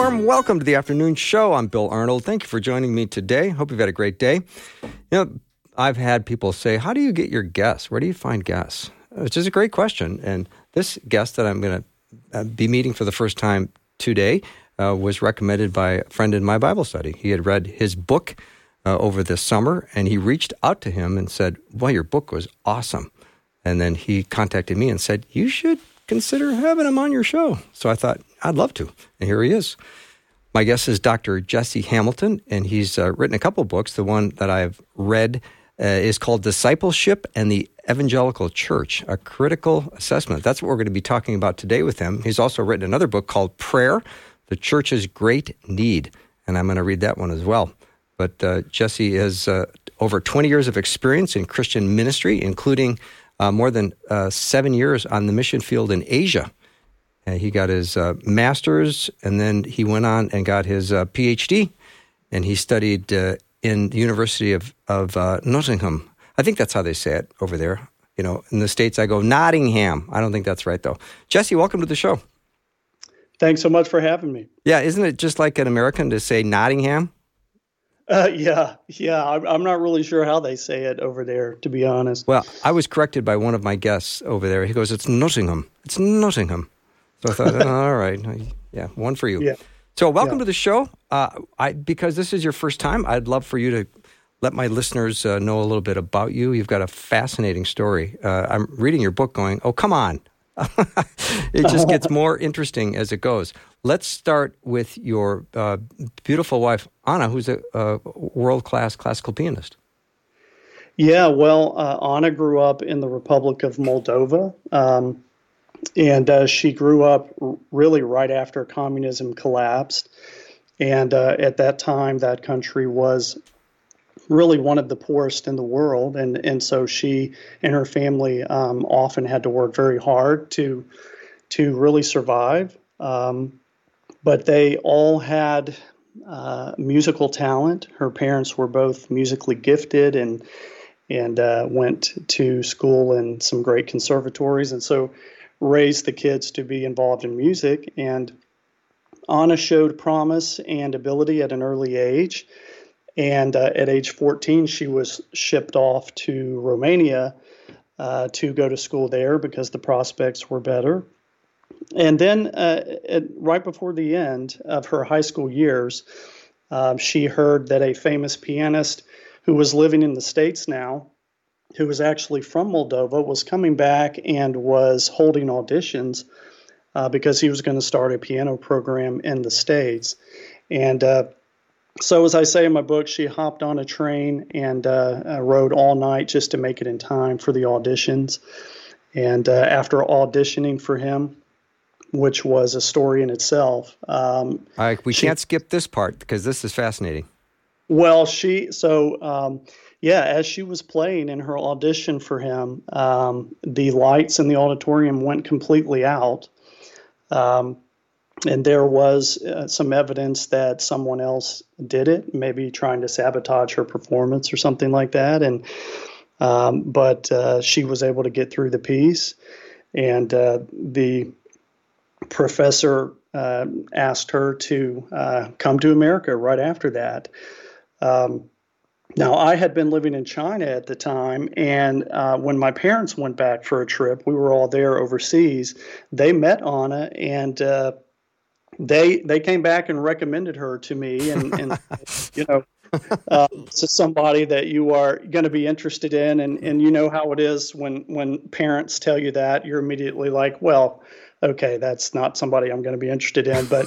Warm welcome to the afternoon show. I'm Bill Arnold. Thank you for joining me today. Hope you've had a great day. You know, I've had people say, How do you get your guests? Where do you find guests? Which is a great question. And this guest that I'm going to uh, be meeting for the first time today uh, was recommended by a friend in my Bible study. He had read his book uh, over this summer and he reached out to him and said, Well, your book was awesome. And then he contacted me and said, You should consider having him on your show. So I thought, I'd love to. And here he is. My guest is Dr. Jesse Hamilton, and he's uh, written a couple books. The one that I've read uh, is called Discipleship and the Evangelical Church, a critical assessment. That's what we're going to be talking about today with him. He's also written another book called Prayer, the Church's Great Need, and I'm going to read that one as well. But uh, Jesse has uh, over 20 years of experience in Christian ministry, including uh, more than uh, seven years on the mission field in Asia. Uh, he got his uh, master's, and then he went on and got his uh, PhD, and he studied uh, in the University of, of Nottingham. I think that's how they say it over there. You know, in the States, I go Nottingham. I don't think that's right, though. Jesse, welcome to the show. Thanks so much for having me. Yeah, isn't it just like an American to say Nottingham? Uh, yeah, yeah. I'm not really sure how they say it over there, to be honest. Well, I was corrected by one of my guests over there. He goes, "It's Nottingham. It's Nottingham." So I thought, all right, yeah, one for you. Yeah. So welcome yeah. to the show. Uh, I because this is your first time, I'd love for you to let my listeners uh, know a little bit about you. You've got a fascinating story. Uh, I'm reading your book, going, "Oh, come on." it just gets more interesting as it goes. Let's start with your uh, beautiful wife, Anna, who's a, a world class classical pianist. Yeah, well, uh, Anna grew up in the Republic of Moldova. Um, and uh, she grew up really right after communism collapsed. And uh, at that time, that country was really one of the poorest in the world. And, and so she and her family um, often had to work very hard to, to really survive. Um, but they all had uh, musical talent. Her parents were both musically gifted and and uh, went to school in some great conservatories, and so raised the kids to be involved in music. And Anna showed promise and ability at an early age. And uh, at age 14, she was shipped off to Romania uh, to go to school there because the prospects were better and then uh, at, right before the end of her high school years, uh, she heard that a famous pianist who was living in the States now, who was actually from Moldova, was coming back and was holding auditions uh, because he was going to start a piano program in the States. And uh, so, as I say in my book, she hopped on a train and uh, uh, rode all night just to make it in time for the auditions. And after auditioning for him, which was a story in itself. Um, we she, can't skip this part because this is fascinating. Well, she so um, yeah, as she was playing in her audition for him, um, the lights in the auditorium went completely out. Um, and there was uh, some evidence that someone else did it, maybe trying to sabotage her performance or something like that. And um, but uh, she was able to get through the piece, and uh, the professor uh, asked her to uh, come to America right after that. Um, now, I had been living in China at the time, and uh, when my parents went back for a trip, we were all there overseas. They met Anna, and uh, they they came back and recommended her to me, and, and you know. Uh, to somebody that you are going to be interested in, and, and you know how it is when when parents tell you that you're immediately like, well, okay, that's not somebody I'm going to be interested in. But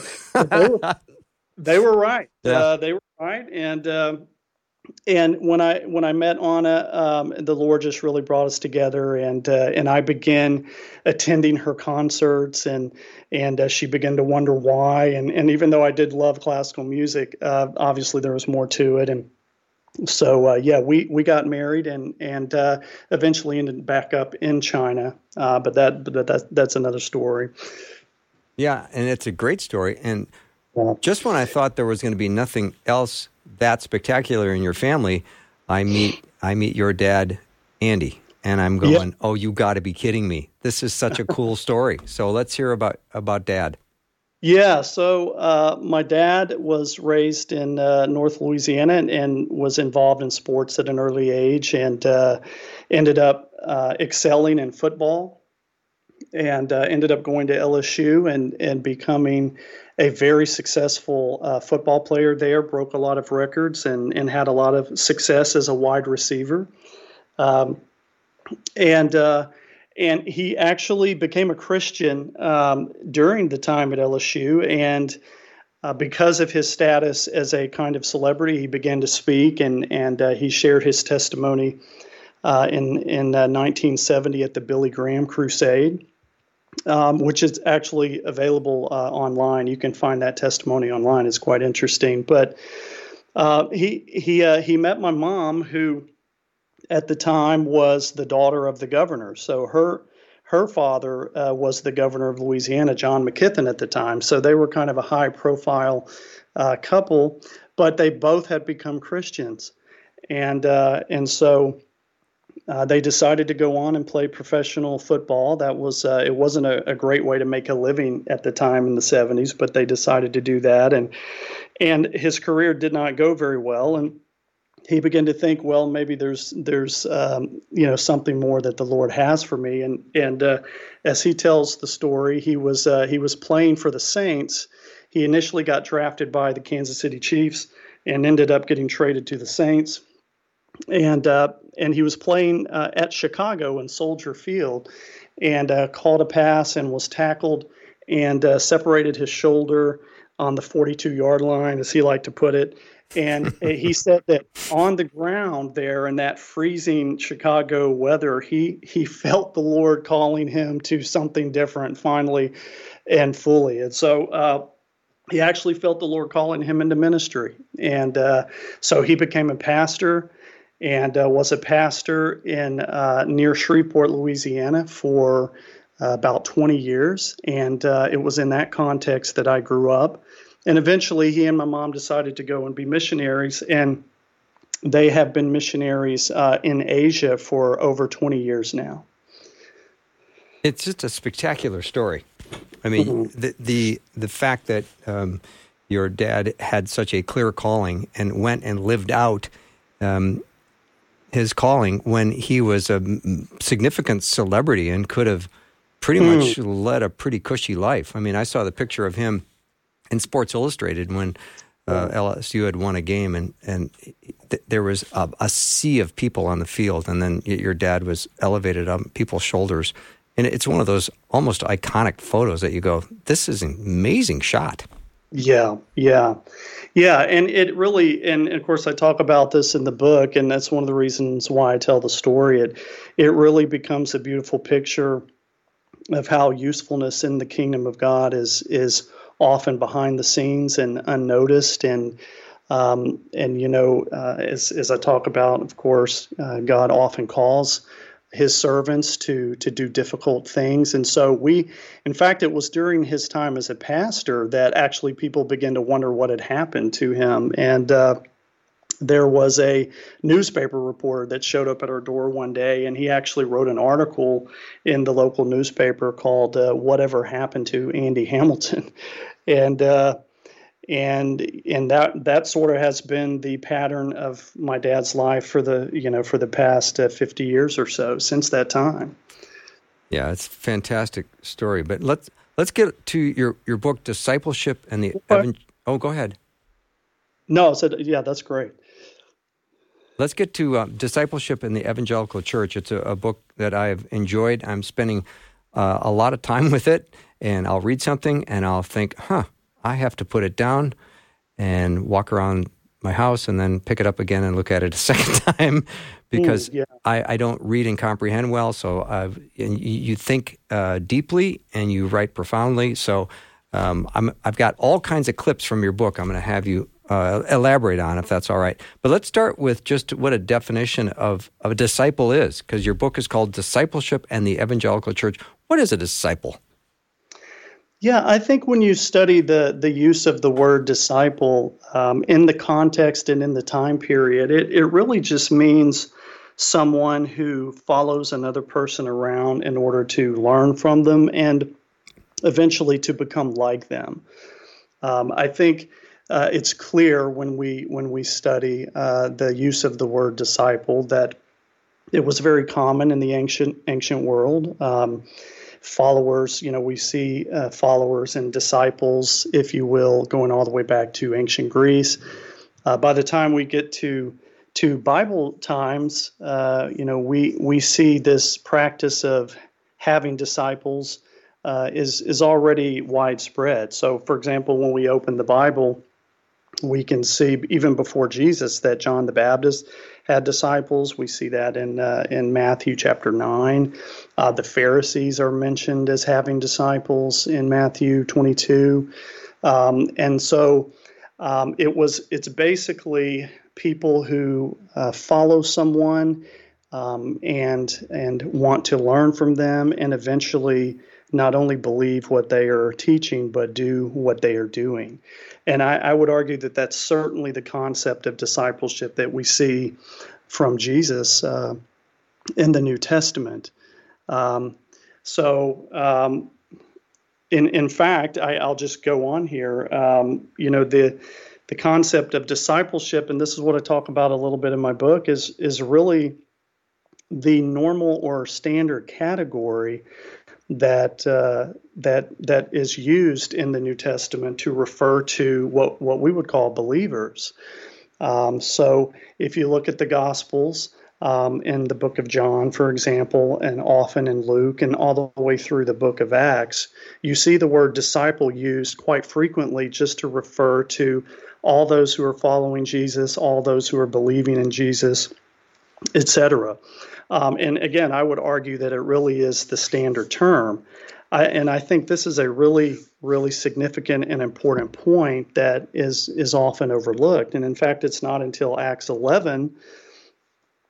they, were, they, were, right. Yeah. Uh, they were right. And uh, and when I when I met Anna, um, the Lord just really brought us together, and uh, and I began attending her concerts, and and uh, she began to wonder why, and and even though I did love classical music, uh, obviously there was more to it, and so uh, yeah, we we got married, and and uh, eventually ended back up in China, uh, but that but that that's another story. Yeah, and it's a great story, and just when I thought there was going to be nothing else that spectacular in your family, I meet I meet your dad, Andy, and I'm going, yep. "Oh, you got to be kidding me! This is such a cool story." So let's hear about about dad. Yeah, so uh, my dad was raised in uh, North Louisiana and, and, was involved in sports at an early age, and uh, ended up uh, excelling in football, and uh, ended up going to LSU and and becoming a very successful uh, football player there, broke a lot of records and, and had a lot of success as a wide receiver. Um, and uh, and he actually became a Christian um, during the time at LSU. And uh, because of his status as a kind of celebrity, he began to speak and, and uh, he shared his testimony uh, in, in 1970 uh, at the Billy Graham Crusade um, which is actually available uh, online. You can find that testimony online. It's quite interesting. But uh, he he uh, he met my mom, who at the time was the daughter of the governor. So her her father uh, was the governor of Louisiana, John McKeithen, at the time. So they were kind of a high profile uh, couple, but they both had become Christians, and uh, and so uh, they decided to go on and play professional football. That was uh, it wasn't a, a, great way to make a living at the time in the 70s, but they decided to do that, and and his career did not go very well, and he began to think, well, maybe there's there's um, you know something more that the Lord has for me, and and uh, as he tells the story, he was uh, he was playing for the Saints. He initially got drafted by the Kansas City Chiefs and ended up getting traded to the Saints and uh, and he was playing uh, at Chicago in Soldier Field, and uh, called a pass and was tackled and uh, separated his shoulder on the 42 yard line, as he liked to put it. And he said that on the ground there in that freezing Chicago weather, he he felt the Lord calling him to something different finally and fully. And so uh, he actually felt the Lord calling him into ministry. And uh, so he became a pastor and uh, was a pastor in uh, near Shreveport, Louisiana, for uh, about 20 years. And uh, it was in that context that I grew up. And eventually, he and my mom decided to go and be missionaries, and they have been missionaries uh, in Asia for over 20 years now. It's just a spectacular story. I mean, mm-hmm. the, the the fact that um, your dad had such a clear calling and went and lived out um, his calling when he was a significant celebrity and could have pretty mm. much led a pretty cushy life. I mean, I saw the picture of him in Sports Illustrated when uh, LSU had won a game, and and th- there was a, a, sea of people on the field, and then your dad was elevated on people's shoulders, and it's one of those almost iconic photos that you go, "This is an amazing shot." Yeah, yeah. Yeah, and it really, and of course, I talk about this in the book, and that's one of the reasons why I tell the story. It, it really becomes a beautiful picture of how usefulness in the kingdom of God is is often behind the scenes and unnoticed, and um, and you know, uh, as as I talk about, of course, uh, God often calls his servants to to do difficult things. And so we in fact it was during his time as a pastor that actually people began to wonder what had happened to him. And uh, there was a newspaper reporter that showed up at our door one day and he actually wrote an article in the local newspaper called uh, whatever happened to andy hamilton? And uh, and and that that sort of has been the pattern of my dad's life for the you know for the past uh, 50 years or so since that time. Yeah it's a fantastic story. But let's let's get to your your book discipleship and the evan- oh go ahead. No so yeah that's great. Let's get to uh, discipleship in the evangelical church. It's a, a, book that i've enjoyed. I'm spending uh, a lot of time with it and i'll read something and i'll think huh I have to put it down and walk around my house and then pick it up again and look at it a second time because mm, yeah. I, I, don't read and comprehend well. So I've, you, think uh, deeply and you write profoundly. So um, i have got all kinds of clips from your book. I'm going to have you uh, elaborate on if that's all right. But let's start with just what a definition of, of a disciple is, because your book is called Discipleship and the Evangelical Church. What is a disciple? Yeah, I think when you study the the use of the word disciple um, in the context and in the time period, it, it really just means someone who follows another person around in order to learn from them and eventually to become like them. Um, I think uh, it's clear when we when we study uh, the use of the word disciple that it was very common in the ancient ancient world. Um, followers. You know, we see uh, followers and disciples, if you will, going all the way back to ancient Greece. Uh, by the time we get to to Bible times, uh, you know, we we see this practice of having disciples uh, is is already widespread. So, for example, when we open the Bible, we can see even before Jesus that John the Baptist had disciples. We see that in uh, in Matthew chapter nine. Uh, the Pharisees are mentioned as having disciples in Matthew twenty two, um, and so um, it was. It's basically people who uh, follow someone um, and and want to learn from them, and eventually not only believe what they are teaching, but do what they are doing. And I, I, would argue that that's certainly the concept of discipleship that we see from Jesus uh, in the New Testament. Um, so, um, in in fact, I, will just go on here. Um, you know the the concept of discipleship, and this is what I talk about a little bit in my book, is is really the normal or standard category that uh, that that is used in the New Testament to refer to what what we would call believers. Um, so if you look at the Gospels. Um, in the book of John, for example, and often in Luke, and all the way through the book of Acts, you see the word disciple used quite frequently just to refer to all those who are following Jesus, all those who are believing in Jesus, etc. Um, and again, I would argue that it really is the standard term. I, and I think this is a really, really significant and important point that is is often overlooked. And in fact, it's not until Acts 11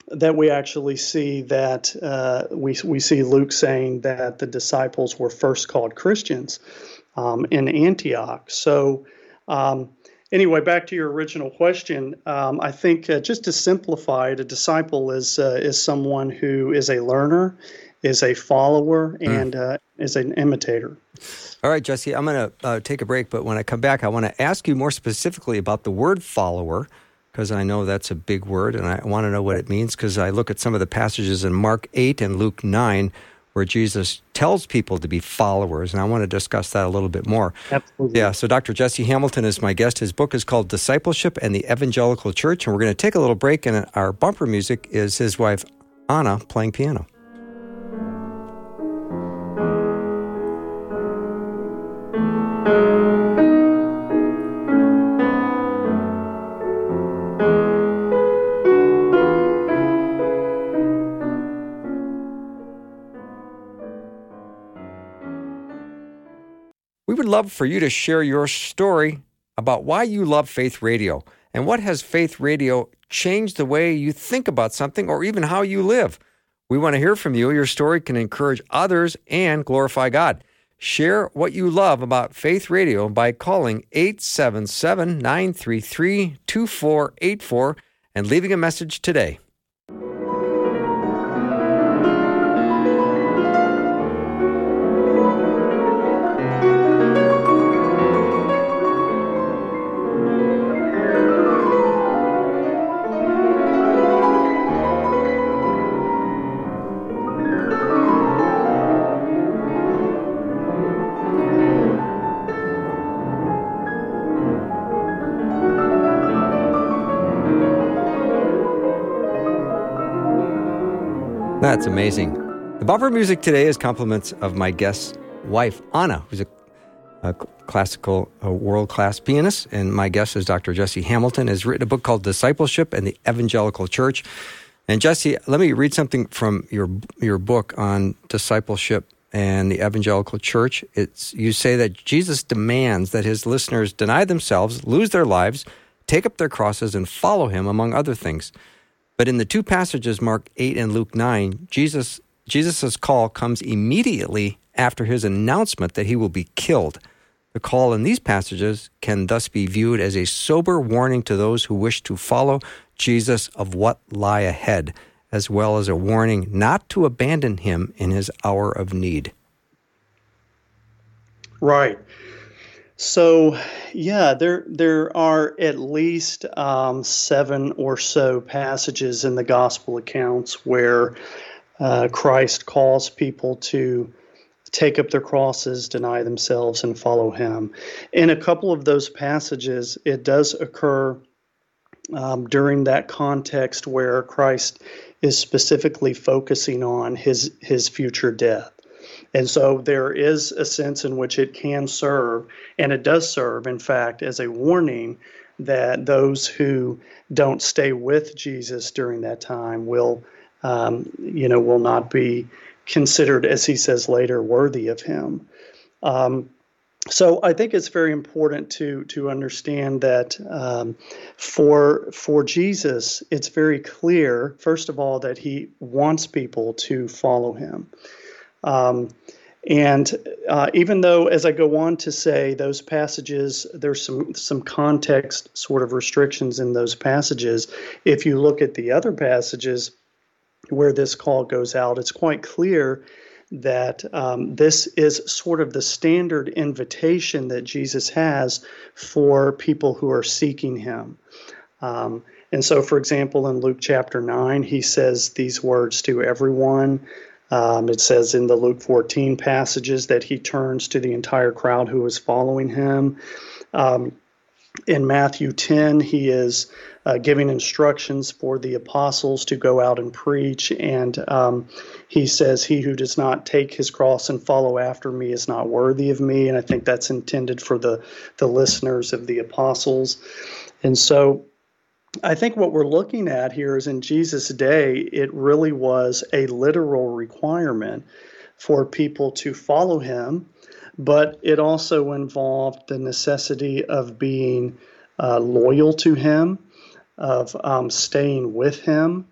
that we actually see that uh, we we see Luke saying that the disciples were first called Christians um, in Antioch. So. Um, anyway, back to your original question. Um, I think uh, just to simplify it, a disciple is uh, is someone who is a learner, is a follower, mm. and uh, is an imitator. All right, Jesse, I'm going to uh, take a break, but when I come back, I want to ask you more specifically about the word follower. Because I know that's a big word, and I want to know what it means. Because I look at some of the passages in Mark 8 and Luke 9 where Jesus tells people to be followers. And I want to discuss that a little bit more. Absolutely. Yeah, so Dr. Jesse Hamilton is my guest. His book is called Discipleship and the Evangelical Church. And we're going to take a little break, and our bumper music is his wife, Anna, playing piano. We would love for you to share your story about why you love Faith Radio and what has Faith Radio changed the way you think about something or even how you live. We want to hear from you. Your story can encourage others and glorify God. Share what you love about Faith Radio by calling 877 933 2484 and leaving a message today. That's amazing. The bumper music today is compliments of my guest's wife, Anna, who's a, a classical world class pianist, and my guest is Dr. Jesse Hamilton, has written a book called Discipleship and the Evangelical Church. And Jesse, let me read something from your your book on discipleship and the evangelical church. It's you say that Jesus demands that his listeners deny themselves, lose their lives, take up their crosses, and follow him, among other things. But in the two passages, Mark 8 and Luke 9, Jesus Jesus' call comes immediately after his announcement that he will be killed. The call in these passages can thus be viewed as a sober warning to those who wish to follow Jesus of what lie ahead, as well as a warning not to abandon him in his hour of need. Right. So, yeah, there there are at least um, seven or so passages in the gospel accounts where uh, Christ calls people to take up their crosses, deny themselves, and follow Him. In a couple of those passages, it does occur um, during that context where Christ is specifically focusing on his his future death. And so there is a sense in which it can serve, and it does serve, in fact, as a warning that those who don't stay with Jesus during that time will, um, you know, will not be considered, as he says later, worthy of him. Um, so I think it's very important to to understand that um, for for Jesus, it's very clear, first of all, that he wants people to follow him. Um, and uh, even though, as I go on to say, those passages, there's some some context sort of restrictions in those passages. If you look at the other passages where this call goes out, it's quite clear that um, this is sort of the standard invitation that Jesus has for people who are seeking Him. Um, and so, for example, in Luke chapter 9, he says these words to everyone. Um, it says in the Luke 14 passages that he turns to the entire crowd who is following him. Um, in Matthew 10, he is uh, giving instructions for the apostles to go out and preach. And um, he says, He who does not take his cross and follow after me is not worthy of me. And I think that's intended for the, the listeners of the apostles. And so I think what we're looking at here is in Jesus' day, it really was a literal requirement for people to follow him but it also involved the necessity of being uh, loyal to Him, of um, staying with Him,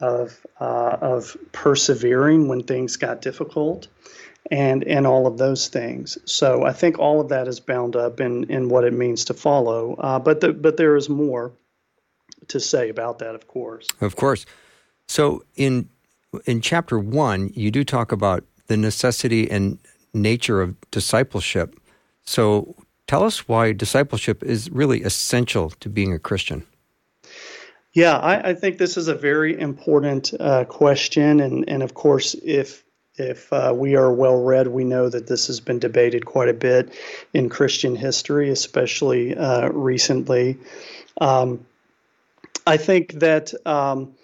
of uh, of persevering when things got difficult, and and all of those things. So I think all of that is bound up in in what it means to follow. Uh, but the, but there is more to say about that, of course. Of course. So in in chapter one, you do talk about the necessity and nature of discipleship. So tell us why discipleship is really essential to being a Christian. Yeah, I, I think this is a very important uh, question, and and of course, if if uh, we are well read, we know that this has been debated quite a bit in Christian history, especially uh, recently. Um, I think that, um,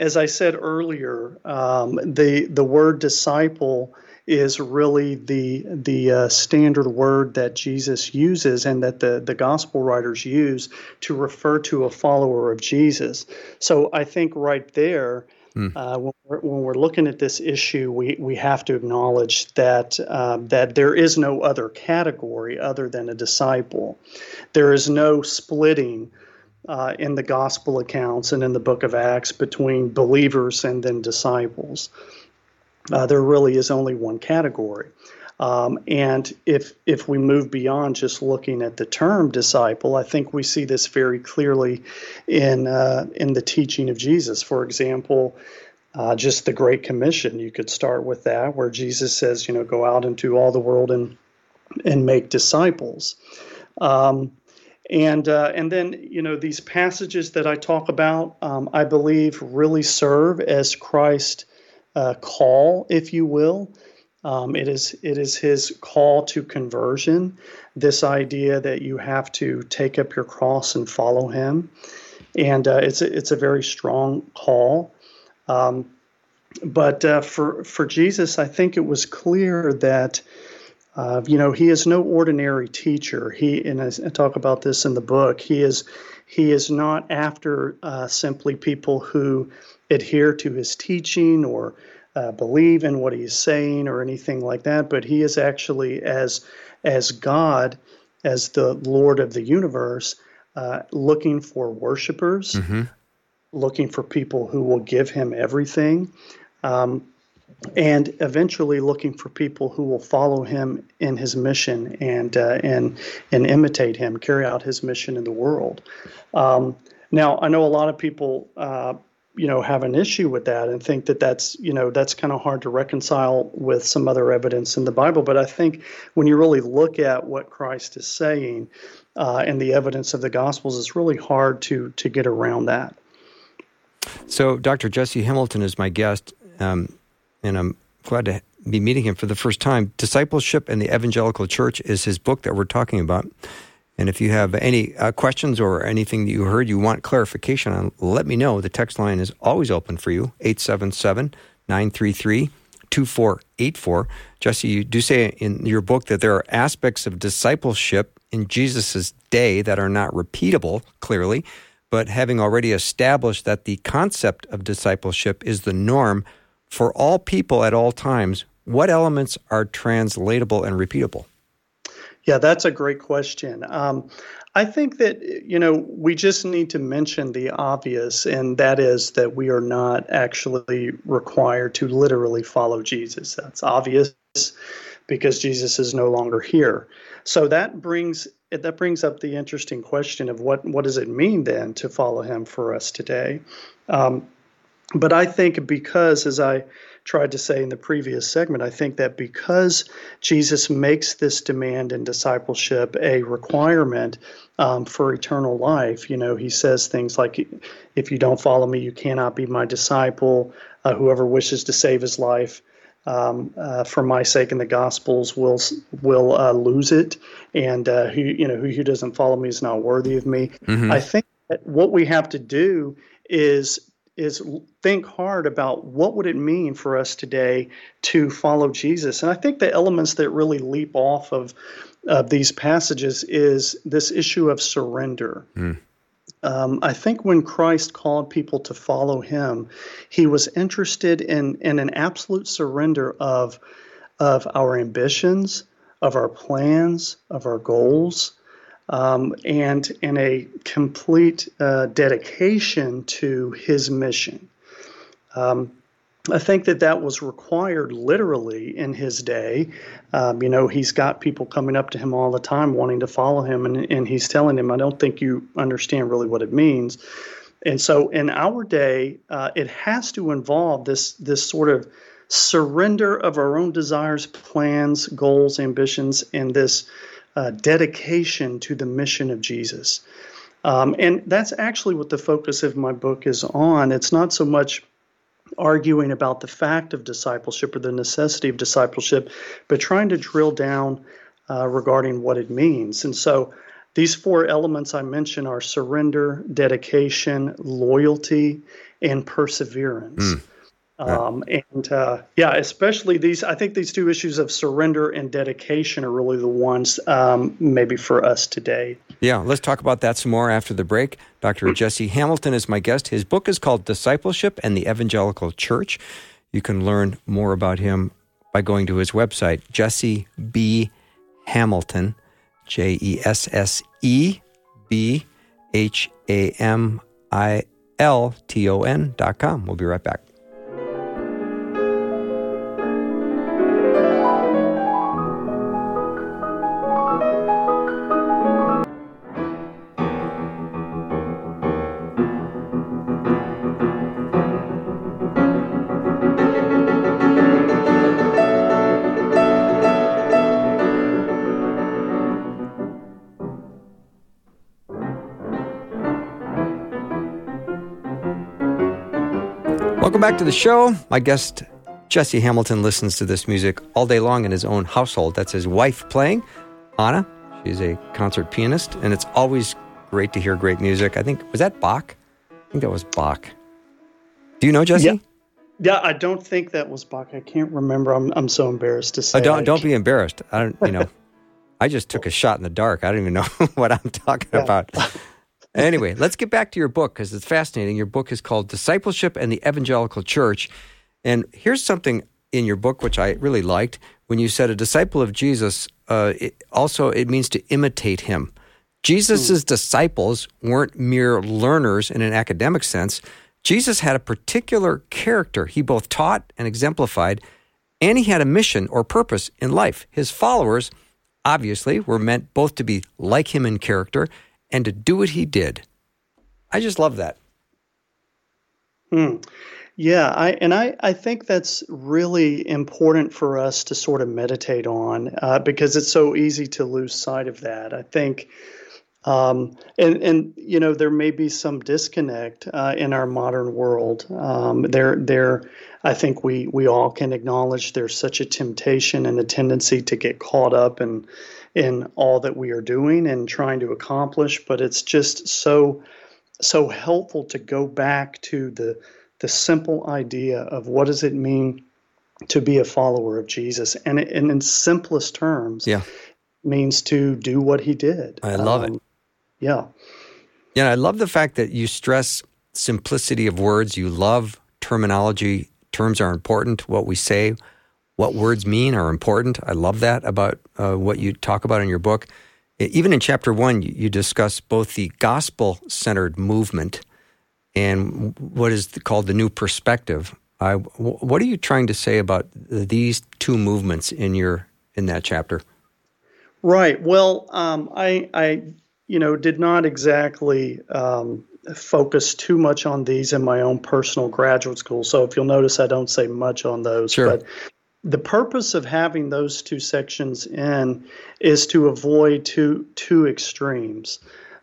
as I said earlier, um, the the word disciple is really the the uh, standard word that Jesus uses and that the the gospel writers use to refer to a follower of Jesus. So I think right there. Mm. Uh, when, we're, when, we're, looking at this issue, we, we have to acknowledge that uh, that there is no other category other than a disciple. There is no splitting uh, in the gospel accounts and in the book of Acts between believers and then disciples uh, there really is only one category. Um, and if if we move beyond just looking at the term disciple, I think we see this very clearly in uh, in the teaching of Jesus. For example, uh, just the Great Commission. You could start with that, where Jesus says, you know, go out into all the world and and make disciples. Um, and uh, and then you know these passages that I talk about, um, I believe, really serve as Christ's uh, call, if you will. Um, it is it is his call to conversion. This idea that you have to take up your cross and follow him, and uh, it's a, it's a very strong call. Um, but uh, for for Jesus, I think it was clear that Uh, you know, he is no ordinary teacher. He, and I talk about this in the book. He is, he is not after uh, simply people who adhere to his teaching or uh, believe in what he's saying or anything like that. But he is actually as, as God, as the Lord of the universe, uh, looking for worshipers, mm-hmm. looking for people who will give him everything. Um, and eventually looking for people who will follow him in his mission and uh, and and imitate him, carry out his mission in the world. Um, now, I know a lot of people, uh, you know, have an issue with that and think that that's you know that's kind of hard to reconcile with some other evidence in the Bible. But I think when you really look at what Christ is saying uh, and the evidence of the Gospels, it's really hard to to get around that. So, Dr. Jesse Hamilton is my guest. Um, and I'm glad to be meeting him for the first time. Discipleship and the Evangelical Church is his book that we're talking about. And if you have any uh, questions or anything that you heard you want clarification on, let me know. The text line is always open for you 877 933 2484. Jesse, you do say in your book that there are aspects of discipleship in Jesus' day that are not repeatable, clearly, but having already established that the concept of discipleship is the norm for all people at all times, what elements are translatable and repeatable? Yeah, that's a great question. Um, I think that, you know, we just need to mention the obvious, and that is that we are not actually required to literally follow Jesus. That's obvious because Jesus is no longer here. So that brings that brings up the interesting question of what what does it mean then to follow him for us today? Um, but I think because, as I tried to say in the previous segment, I think that because Jesus makes this demand in discipleship a requirement um, for eternal life, you know, he says things like, if you don't follow me, you cannot be my disciple. Uh, whoever wishes to save his life um, uh, for my sake in the Gospels will will uh, lose it, and uh, who you know who, who doesn't follow me is not worthy of me. Mm-hmm. I think that what we have to do is is think hard about what would it mean for us today to follow Jesus. And I think the elements that really leap off of, of these passages is this issue of surrender. Mm. Um, I think when Christ called people to follow him, he was interested in, in an absolute surrender of, of our ambitions, of our plans, of our goals, um, and in a complete uh, dedication to his mission. Um, I think that that was required literally in his day. Um, you know, he's got people coming up to him all the time wanting to follow him, and, and he's telling them, I don't think you understand really what it means. And so in our day, uh, it has to involve this, this sort of surrender of our own desires, plans, goals, ambitions, and this uh, dedication to the mission of Jesus. Um, and that's actually what the focus of my book is on. It's not so much arguing about the fact of discipleship or the necessity of discipleship, but trying to drill down uh, regarding what it means. And so these four elements I mentioned are surrender, dedication, loyalty, and perseverance. Mm. Um, and uh, yeah, especially these, I think these two issues of surrender and dedication are really the ones um, maybe for us today. Yeah, let's talk about that some more after the break. Dr. Jesse Hamilton is my guest. His book is called Discipleship and the Evangelical Church. You can learn more about him by going to his website, Jesse B. Hamilton, J E S S E B H A M I L T O N dot com. We'll be right back. Back to the show. My guest, Jesse Hamilton, listens to this music all day long in his own household. That's his wife playing, Anna. She's a concert pianist, and it's always great to hear great music. I think, was that Bach? I think that was Bach. Do you know Jesse? Yeah. Yeah, I don't think that was Bach. I can't remember. I'm I'm so embarrassed to say. Uh, don't don't be embarrassed. I don't. You know, I just took a shot in the dark. I don't even know what I'm talking yeah. about. Anyway, let's get back to your book because it's fascinating. Your book is called Discipleship and the Evangelical Church, and here's something in your book which I really liked when you said a disciple of Jesus. Uh, it, also, it means to imitate him. Jesus' mm. disciples weren't mere learners in an academic sense Jesus had a particular character he both taught and exemplified, and he had a mission or purpose in life. His followers, obviously, were meant both to be like him in character and to do what he did. I just love that. Hmm. Yeah, I and I, I think that's really important for us to sort of meditate on uh, because it's so easy to lose sight of that. I think um, and, and you know there may be some disconnect uh, in our modern world. Um, there, there, I think we we all can acknowledge there's such a temptation and a tendency to get caught up in in all that we are doing and trying to accomplish. But it's just so so helpful to go back to the the simple idea of what does it mean to be a follower of Jesus, and, and in simplest terms, yeah. means to do what he did. I love um, it yeah. Yeah, I love the fact that you stress simplicity of words. You love terminology. Terms are important. What we say, what words mean are important. I love that about uh, what you talk about in your book. Even in chapter one, you discuss both the gospel centered movement and what is called the new perspective. I, what are you trying to say about these two movements in your in that chapter? Right. Well, um, I, I you know, did not exactly um, focus too much on these in my own personal graduate school. So if you'll notice, I don't say much on those. Sure. But the purpose of having those two sections in is to avoid two two extremes.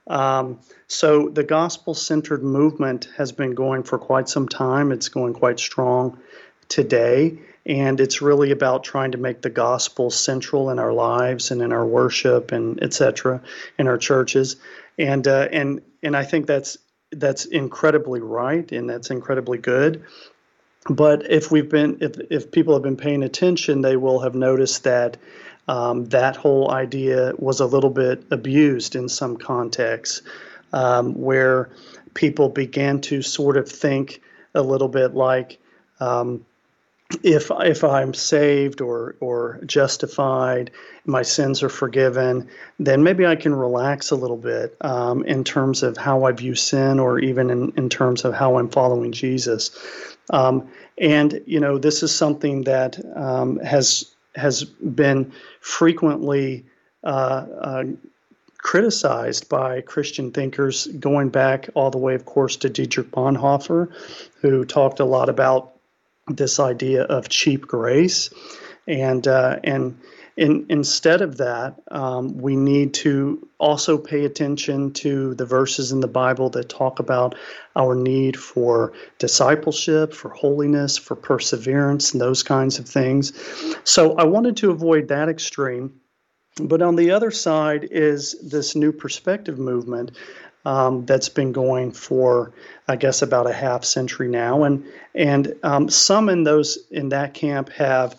Um, so the gospel centered movement has been going for quite some time. It's going quite strong today and it's really about trying to make the gospel central in our lives and in our worship and etc. in our churches, and uh, and and I think that's that's incredibly right and that's incredibly good. But if we've been if if people have been paying attention, they will have noticed that. Um, that whole idea was a little bit abused in some contexts, um, where people began to sort of think a little bit like, um, if if I'm saved or or justified, my sins are forgiven, then maybe I can relax a little bit um, in terms of how I view sin, or even in, in terms of how I'm following Jesus. Um, and you know, this is something that um, has has been frequently uh, uh, criticized by Christian thinkers, going back all the way, of course, to Dietrich Bonhoeffer, who talked a lot about this idea of cheap grace, and uh, and in, instead of that, um, we need to also pay attention to the verses in the Bible that talk about our need for discipleship, for holiness, for perseverance, and those kinds of things. So I wanted to avoid that extreme. But on the other side is this new perspective movement um, that's been going for, I guess, about a half century now, and and um, some in those in that camp have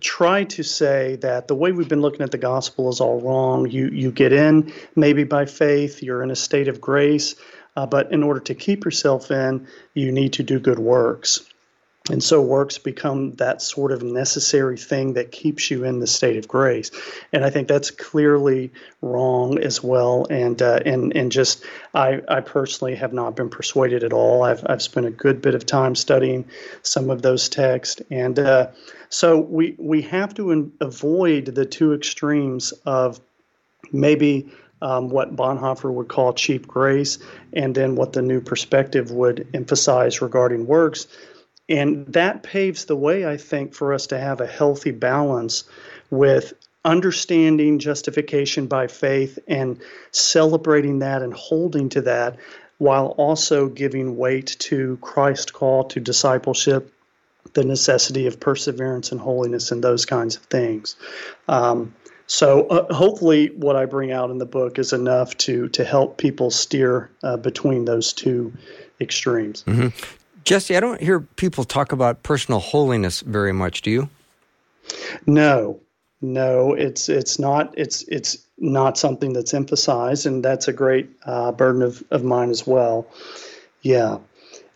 tried to say that the way we've been looking at the gospel is all wrong. You you get in maybe by faith, you're in a state of grace, uh, but in order to keep yourself in, you need to do good works. And so works become that sort of necessary thing that keeps you in the state of grace. And I think that's clearly wrong as well. And uh, and and just I, I personally have not been persuaded at all. I've I've spent a good bit of time studying some of those texts, and uh, so we we have to in, avoid the two extremes of maybe um, what Bonhoeffer would call cheap grace, and then what the new perspective would emphasize regarding works. And that paves the way, I think, for us to have a healthy balance with understanding justification by faith and celebrating that and holding to that while also giving weight to Christ's call to discipleship, the necessity of perseverance and holiness, and those kinds of things. Um, so uh, hopefully, what I bring out in the book is enough to to help people steer uh, between those two extremes. Mm-hmm Jesse, I don't hear people talk about personal holiness very much. Do you? No, no, it's it's not it's it's not something that's emphasized, and that's a great uh, burden of, of mine as well. Yeah,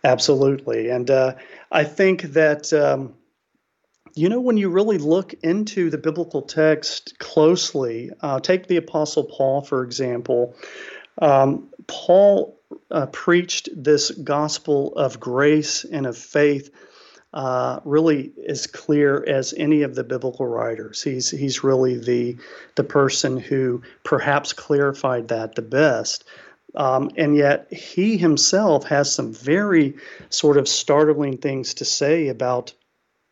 absolutely, and uh, I think that um, you know when you really look into the biblical text closely, uh, take the Apostle Paul for example. Um, Paul uh, preached this gospel of grace and of faith uh, really as clear as any of the biblical writers. He's he's really the the person who perhaps clarified that the best. Um, and yet he himself has some very sort of startling things to say about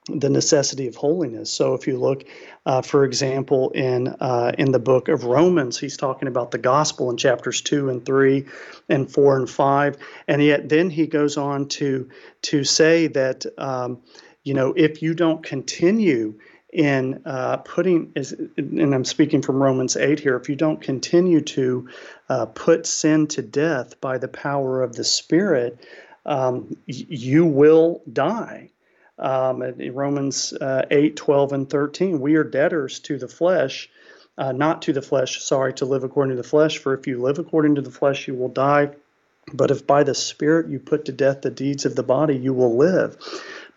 the necessity of holiness. So if you look, uh, for example, in uh, in the book of Romans, he's talking about the gospel in chapters two and three, and four and five, and yet then he goes on to to say that um, you know if you don't continue in uh, putting, and I'm speaking from Romans 8 here, if you don't continue to uh, put sin to death by the power of the Spirit, um, you will die um, in Romans uh, 8, 12, and 13. We are debtors to the flesh, uh, not to the flesh, sorry, to live according to the flesh. For if you live according to the flesh, you will die. But if by the Spirit you put to death the deeds of the body, you will live.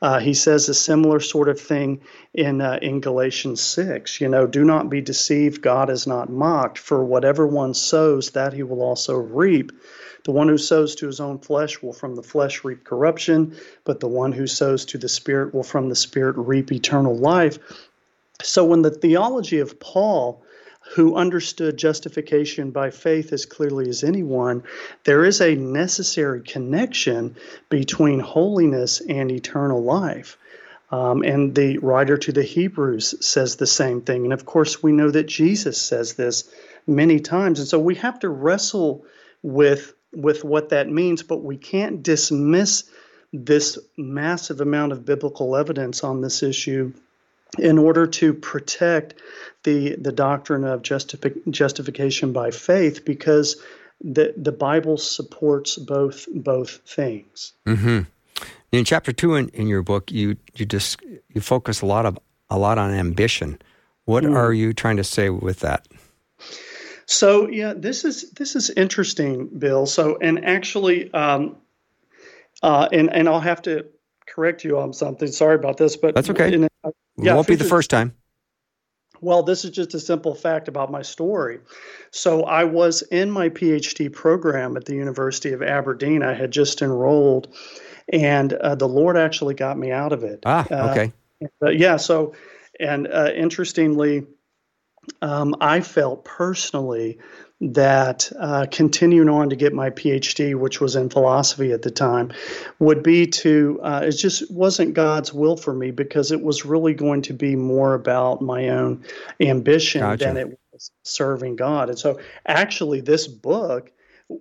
Uh, he says a similar sort of thing in uh, in Galatians six. You know, do not be deceived. God is not mocked. For whatever one sows, that he will also reap. The one who sows to his own flesh will from the flesh reap corruption, but the one who sows to the Spirit will from the Spirit reap eternal life. So when the theology of Paul, who understood justification by faith as clearly as anyone, there is a necessary connection between holiness and eternal life. Um, and the writer to the Hebrews says the same thing. And of course, we know that Jesus says this many times. And so we have to wrestle with with what that means, but we can't dismiss this massive amount of biblical evidence on this issue in order to protect the the doctrine of justifi- justification by faith because the the Bible supports both both things. Mm-hmm. In chapter two in, in your book, you you just you focus a lot of a lot on ambition. What mm. are you trying to say with that? So yeah, this is this is interesting, Bill. So and actually, um, uh, and and I'll have to correct you on something. Sorry about this, but that's okay. In, yeah, it won't be the first time. Well, this is just a simple fact about my story. So I was in my PhD program at the University of Aberdeen. I had just enrolled, and uh, the Lord actually got me out of it. Ah, uh, okay. yeah. So, and uh, interestingly um, I felt personally that uh, continuing on to get my PhD, which was in philosophy at the time, would be to, uh, it just wasn't God's will for me because it was really going to be more about my own ambition gotcha. than it was serving God. And so actually, this book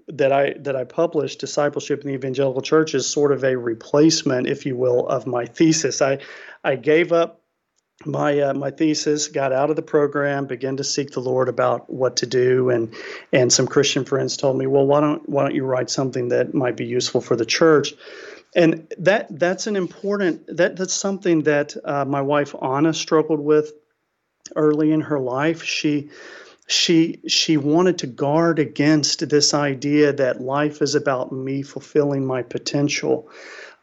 that I that I published, Discipleship in the Evangelical Church, is sort of a replacement, if you will, of my thesis. I I gave up my uh, my thesis, got out of the program, began to seek the Lord about what to do, and and some Christian friends told me, well, why don't why don't you write something that might be useful for the church? And that that's an important that that's something that uh, my wife Anna struggled with early in her life. She she she wanted to guard against this idea that life is about me fulfilling my potential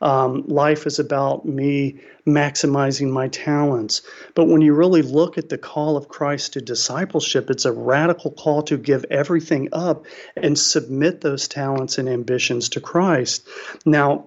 um, life is about me maximizing my talents. But when you really look at the call of Christ to discipleship, it's a radical call to give everything up and submit those talents and ambitions to Christ. Now,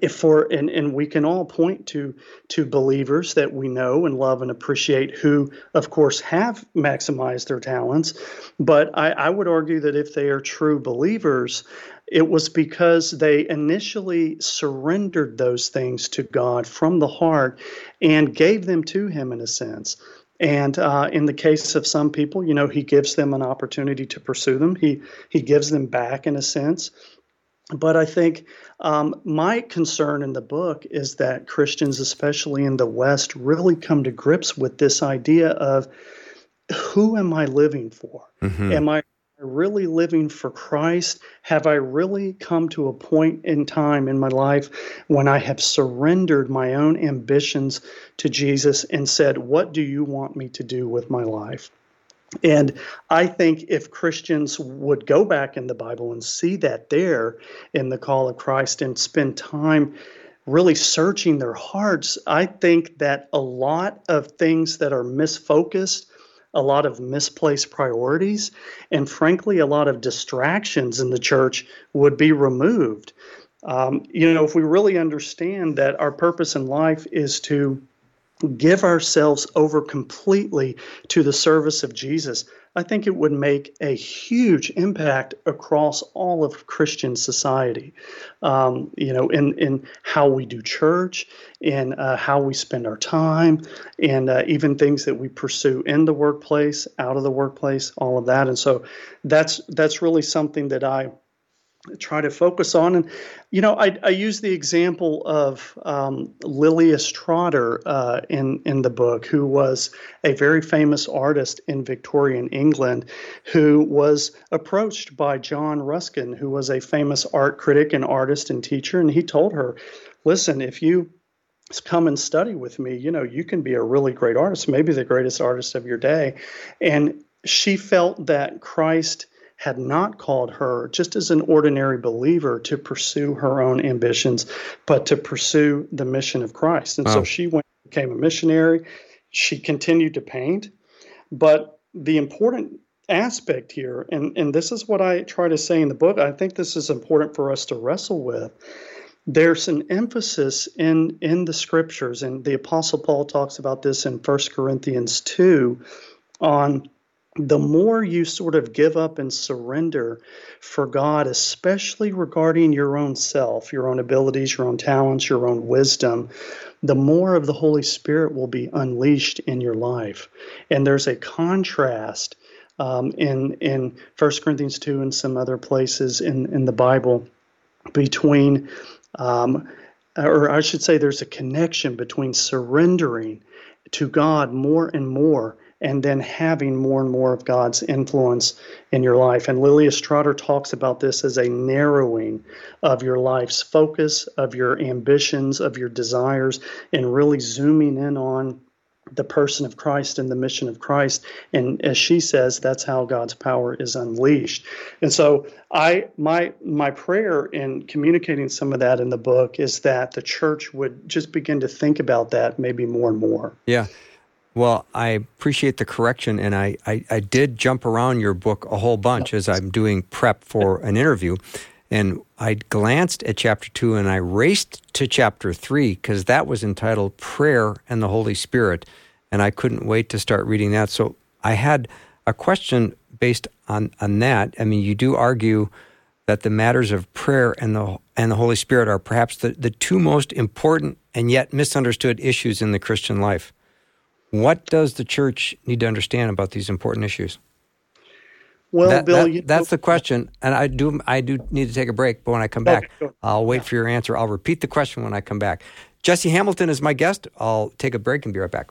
if for and, and we can all point to to believers that we know and love and appreciate who of course have maximized their talents but I, I would argue that if they are true believers it was because they initially surrendered those things to God from the heart and gave them to Him in a sense. And uh, in the case of some people, you know, He gives them an opportunity to pursue them. He He gives them back in a sense. But I think um, my concern in the book is that Christians, especially in the West, really come to grips with this idea of who am I living for? Mm-hmm. Am I really living for Christ? Have I really come to a point in time in my life when I have surrendered my own ambitions to Jesus and said, What do you want me to do with my life? And I think if Christians would go back in the Bible and see that there in the call of Christ and spend time really searching their hearts, I think that a lot of things that are misfocused, a lot of misplaced priorities, and frankly, a lot of distractions in the church would be removed. Um, you know, if we really understand that our purpose in life is to give ourselves over completely to the service of Jesus, I think it would make a huge impact across all of Christian society. Um, you know, in in how we do church, in uh, how we spend our time, and uh, even things that we pursue in the workplace, out of the workplace, all of that. And so, that's that's really something that I try to focus on. And, you know, I, I use the example of um, Lilias Trotter uh, in, in the book, who was a very famous artist in Victorian England, who was approached by John Ruskin, who was a famous art critic and artist and teacher. And he told her, listen, if you come and study with me, you know, you can be a really great artist, maybe the greatest artist of your day. And she felt that Christ had not called her, just as an ordinary believer, to pursue her own ambitions, but to pursue the mission of Christ. And so she went became a missionary. She continued to paint. But the important aspect here, and, and this is what I try to say in the book, I think this is important for us to wrestle with. There's an emphasis in, in the scriptures, and the Apostle Paul talks about this in 1 Corinthians 2 on the more you sort of give up and surrender for God, especially regarding your own self, your own abilities, your own talents, your own wisdom, the more of the Holy Spirit will be unleashed in your life. And there's a contrast um, in in 1 Corinthians 2 and some other places in, in the Bible between, um, or I should say, there's a connection between surrendering to God more and more and then having more and more of God's influence in your life. And Lilias Trotter talks about this as a narrowing of your life's focus, of your ambitions, of your desires, and really zooming in on the person of Christ and the mission of Christ. And as she says, that's how God's power is unleashed. And so I my my prayer in communicating some of that in the book is that the church would just begin to think about that maybe more and more. Yeah. Well, I appreciate the correction, and I, I, I, did jump around your book a whole bunch as I'm doing prep for an interview. And I glanced at chapter two and I raced to chapter three because that was entitled Prayer and the Holy Spirit. And I couldn't wait to start reading that. So I had a question based on, on that. I mean, you do argue that the matters of prayer and the, and the Holy Spirit are perhaps the, the two most important and yet misunderstood issues in the Christian life. What does the church need to understand about these important issues? Well, that, Bill, that, that's the question, and I do I do need to take a break. But when I come back, okay, sure. I'll wait for your answer. I'll repeat the question when I come back. Jesse Hamilton is my guest. I'll take a break and be right back.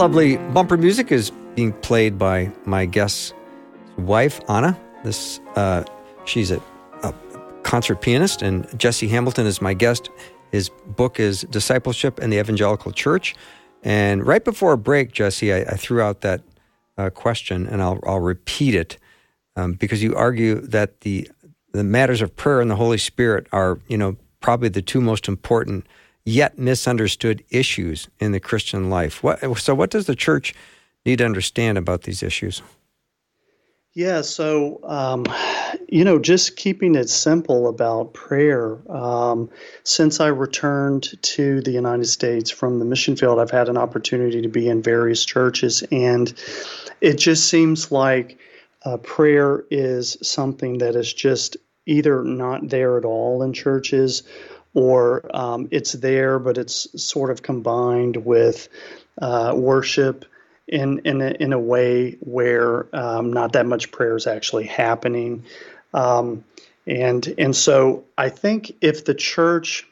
lovely bumper music is being played by my guest's wife, Anna. This uh, she's a, a, concert pianist, and Jesse Hamilton is my guest. His book is Discipleship and the Evangelical Church. And right before a break, Jesse, I, I threw out that uh, question, and I'll, I'll repeat it um, because you argue that the the matters of prayer and the Holy Spirit are, you know, probably the two most important yet misunderstood issues in the Christian life. What, so, what does the church need to understand about these issues? Yeah, so, um, you know, just keeping it simple about prayer. Um, since I returned to the United States from the mission field, I've had an opportunity to be in various churches, and it just seems like uh, prayer is something that is just either not there at all in churches or um, it's there, but it's sort of combined with uh, worship in in a, in a way where um, not that much prayer is actually happening, um, and and so I think if the church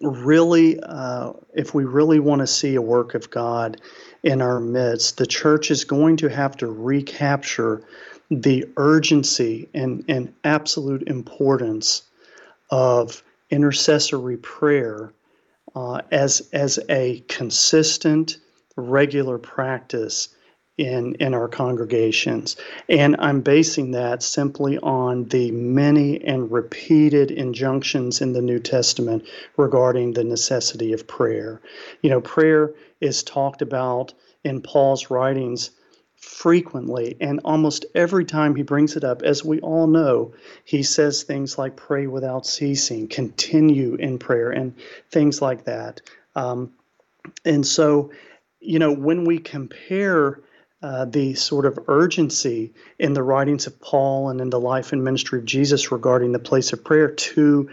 really, uh, if we really want to see a work of God in our midst, the church is going to have to recapture the urgency and, and absolute importance of intercessory prayer uh, as as a consistent, regular practice in in our congregations, and I'm basing that simply on the many and repeated injunctions in the New Testament regarding the necessity of prayer. You know, prayer is talked about in Paul's writings frequently. And almost every time he brings it up, as we all know, he says things like pray without ceasing, continue in prayer, and things like that. Um, and so, you know, when we compare uh, the sort of urgency in the writings of Paul and in the life and ministry of Jesus regarding the place of prayer to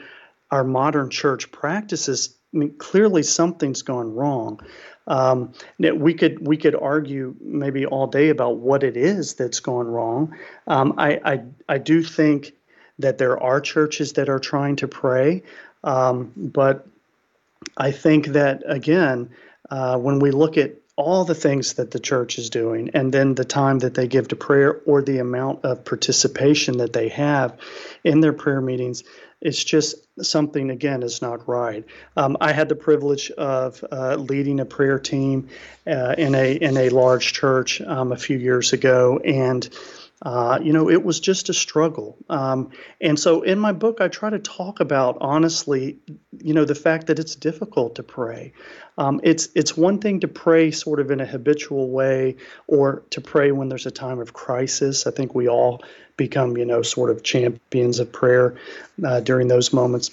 our modern church practices, I mean, clearly something's gone wrong. Um, we could we could argue maybe all day about what it is that's gone wrong. Um, I, I I do think that there are churches that are trying to pray, um, but I think that again, uh, when we look at all the things that the church is doing, and then the time that they give to prayer or the amount of participation that they have in their prayer meetings, it's just something again is not right. Um, I had the privilege of uh, leading a prayer team uh, in a in a large church um, a few years ago, and uh, you know, it was just a struggle. Um, and so in my book, I try to talk about honestly, you know, the fact that it's difficult to pray. Um, it's it's one thing to pray sort of in a habitual way, or to pray when there's a time of crisis. I think we all become, you know, sort of champions of prayer uh, during those moments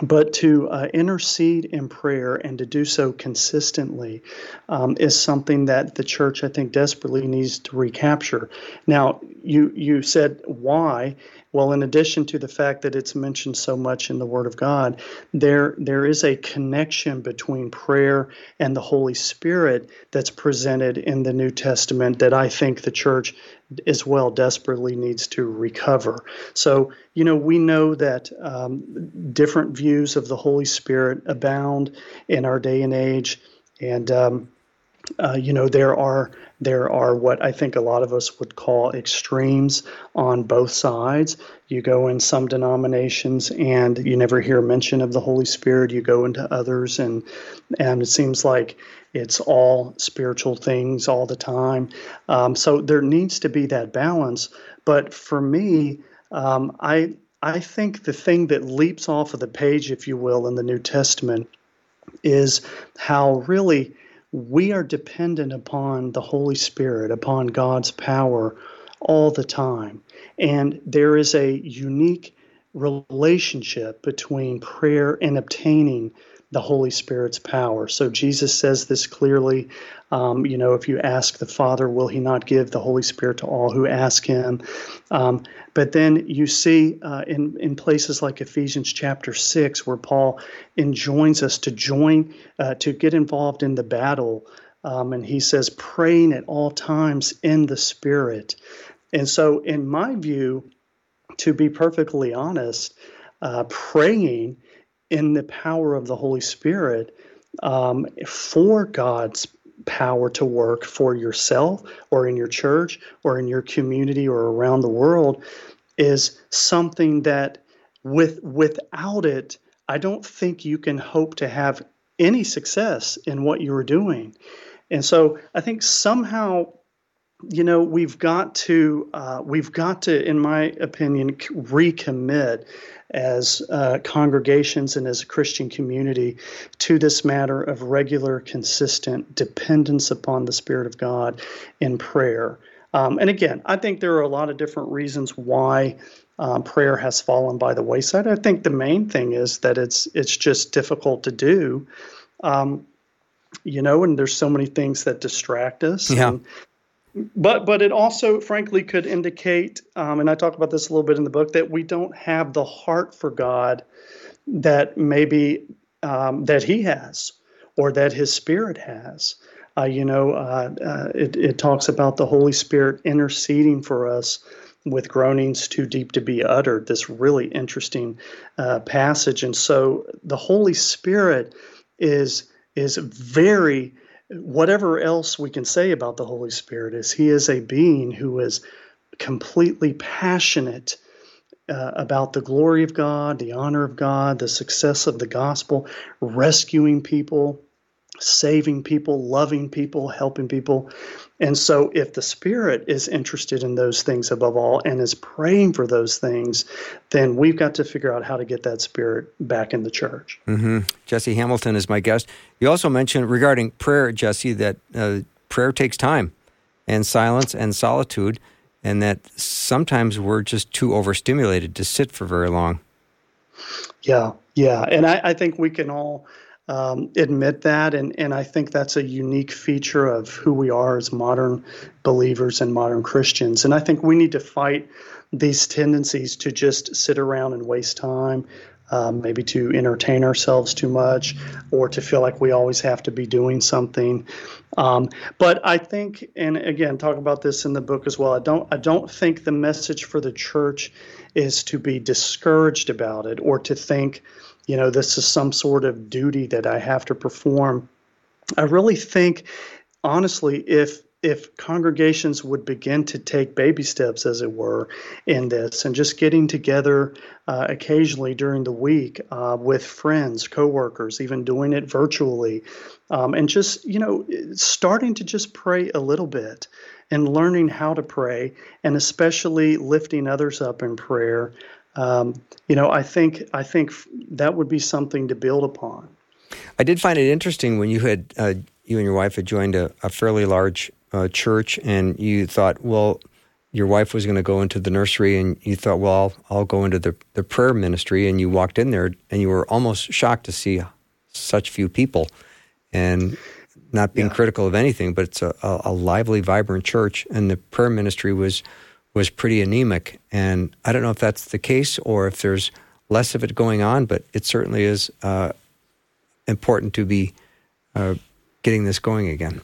but to uh, intercede in prayer and to do so consistently um, is something that the church, I think, desperately needs to recapture. Now, you you said why, well, in addition to the fact that it's mentioned so much in the Word of God, there there is a connection between prayer and the Holy Spirit that's presented in the New Testament that I think the church as well desperately needs to recover. So, you know, we know that um, different views of the Holy Spirit abound in our day and age, and um, uh, you know there are there are what I think a lot of us would call extremes on both sides. You go in some denominations and you never hear mention of the Holy Spirit. You go into others and and it seems like it's all spiritual things all the time. Um, so there needs to be that balance. But for me, um, I I think the thing that leaps off of the page, if you will, in the New Testament is how really we are dependent upon the Holy Spirit, upon God's power all the time. And there is a unique relationship between prayer and obtaining the Holy Spirit's power. So Jesus says this clearly. Um, you know, if you ask the Father, will He not give the Holy Spirit to all who ask Him? Um, but then you see uh, in in places like Ephesians chapter six, where Paul enjoins us to join uh, to get involved in the battle. Um, and he says, praying at all times in the Spirit. And so, in my view, to be perfectly honest, uh, praying in the power of the Holy Spirit um, for God's power to work for yourself or in your church or in your community or around the world is something that with without it I don't think you can hope to have any success in what you are doing. And so I think somehow you know we've got to uh, we've got to in my opinion recommit as uh, congregations and as a christian community to this matter of regular consistent dependence upon the spirit of god in prayer. Um, and again i think there are a lot of different reasons why um, prayer has fallen by the wayside. I think the main thing is that it's it's just difficult to do. Um, you know and there's so many things that distract us. Yeah. and, but but it also frankly could indicate um, and i talk about this a little bit in the book that we don't have the heart for god that maybe um, that he has or that his spirit has. Uh, you know uh, uh, it, it talks about the holy spirit interceding for us with groanings too deep to be uttered this really interesting uh, passage. And so the holy spirit is is very whatever else we can say about the Holy Spirit is he is a being who is completely passionate uh, about the glory of God, the honor of God, the success of the gospel, rescuing people, saving people, loving people, helping people. And so, if the Spirit is interested in those things above all and is praying for those things, then we've got to figure out how to get that Spirit back in the church. Mm-hmm. Jesse Hamilton is my guest. You also mentioned regarding prayer, Jesse, that uh, prayer takes time and silence and solitude, and that sometimes we're just too overstimulated to sit for very long. Yeah, yeah. And I, I think we can all um, admit that. And, and I think that's a unique feature of who we are as modern believers and modern Christians. And I think we need to fight these tendencies to just sit around and waste time. Um, maybe to entertain ourselves too much or to feel like we always have to be doing something. Um, but I think, and again, talk about this in the book as well. I don't, I don't think the message for the church is to be discouraged about it or to think, you know, this is some sort of duty that I have to perform. I really think, honestly, if if congregations would begin to take baby steps, as it were, in this, and just getting together uh, occasionally during the week uh, with friends, coworkers, even doing it virtually, um, and just you know starting to just pray a little bit and learning how to pray, and especially lifting others up in prayer. Um, you know, I think I think that would be something to build upon. I did find it interesting when you had uh, you and your wife had joined a, a fairly large uh, church, and you thought, well, your wife was going to go into the nursery, and you thought, well, I'll, I'll go into the the prayer ministry, and you walked in there, and you were almost shocked to see such few people, and not being yeah. critical of anything, but it's a, a, a lively, vibrant church, and the prayer ministry was was pretty anemic. And I don't know if that's the case or if there's less of it going on, but it certainly is uh, important to be uh, getting this going again.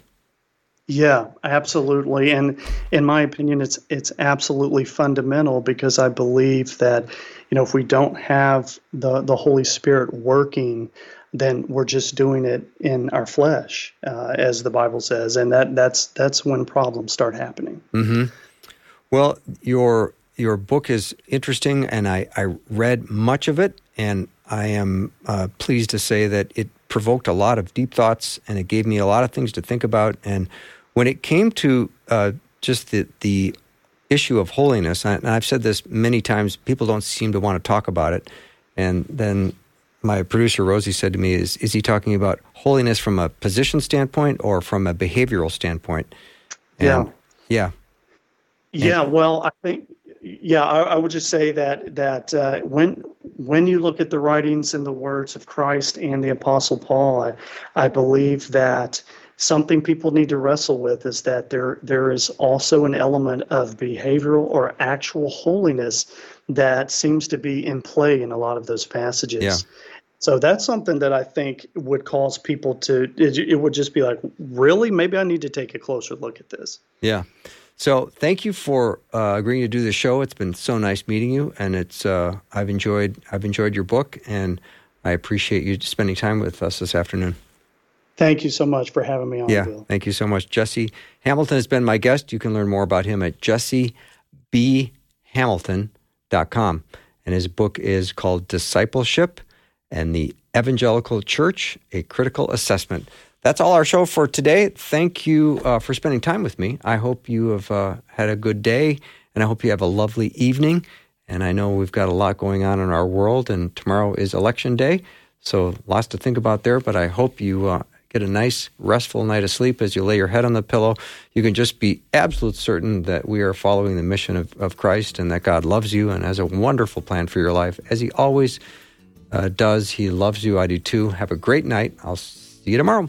Yeah, absolutely. And in my opinion, it's it's absolutely fundamental because I believe that, you know, if we don't have the the Holy Spirit working, then we're just doing it in our flesh, uh, as the Bible says, and that that's that's when problems start happening. Mm-hmm. Well, your your book is interesting, and I, I read much of it, and I am uh, pleased to say that it provoked a lot of deep thoughts, and it gave me a lot of things to think about. And when it came to uh, just the the issue of holiness, and I've said this many times, people don't seem to want to talk about it. And then my producer Rosie said to me, "Is is he talking about holiness from a position standpoint or from a behavioral standpoint?" And yeah, yeah. Yeah, well, I think yeah, I, I would just say that that uh, when when you look at the writings and the words of Christ and the Apostle Paul, I, I believe that something people need to wrestle with is that there there is also an element of behavioral or actual holiness that seems to be in play in a lot of those passages. Yeah. So that's something that I think would cause people to it, it would just be like, really, maybe I need to take a closer look at this. Yeah. So thank you for uh, agreeing to do the show. It's been so nice meeting you, and it's uh, I've enjoyed I've enjoyed your book, and I appreciate you spending time with us this afternoon. Thank you so much for having me on. Yeah, Bill. thank you so much. Jesse Hamilton has been my guest. You can learn more about him at jessebhamilton.com. And his book is called Discipleship and the Evangelical Church, a critical assessment. That's all our show for today. Thank you uh, for spending time with me. I hope you have uh, had a good day, and I hope you have a lovely evening. And I know we've got a lot going on in our world, and tomorrow is election day, so lots to think about there. But I hope you uh, get a nice, restful night of sleep as you lay your head on the pillow. You can just be absolute certain that we are following the mission of, of Christ and that God loves you and has a wonderful plan for your life, as He always uh, does. He loves you. I do too. Have a great night. I'll see you tomorrow.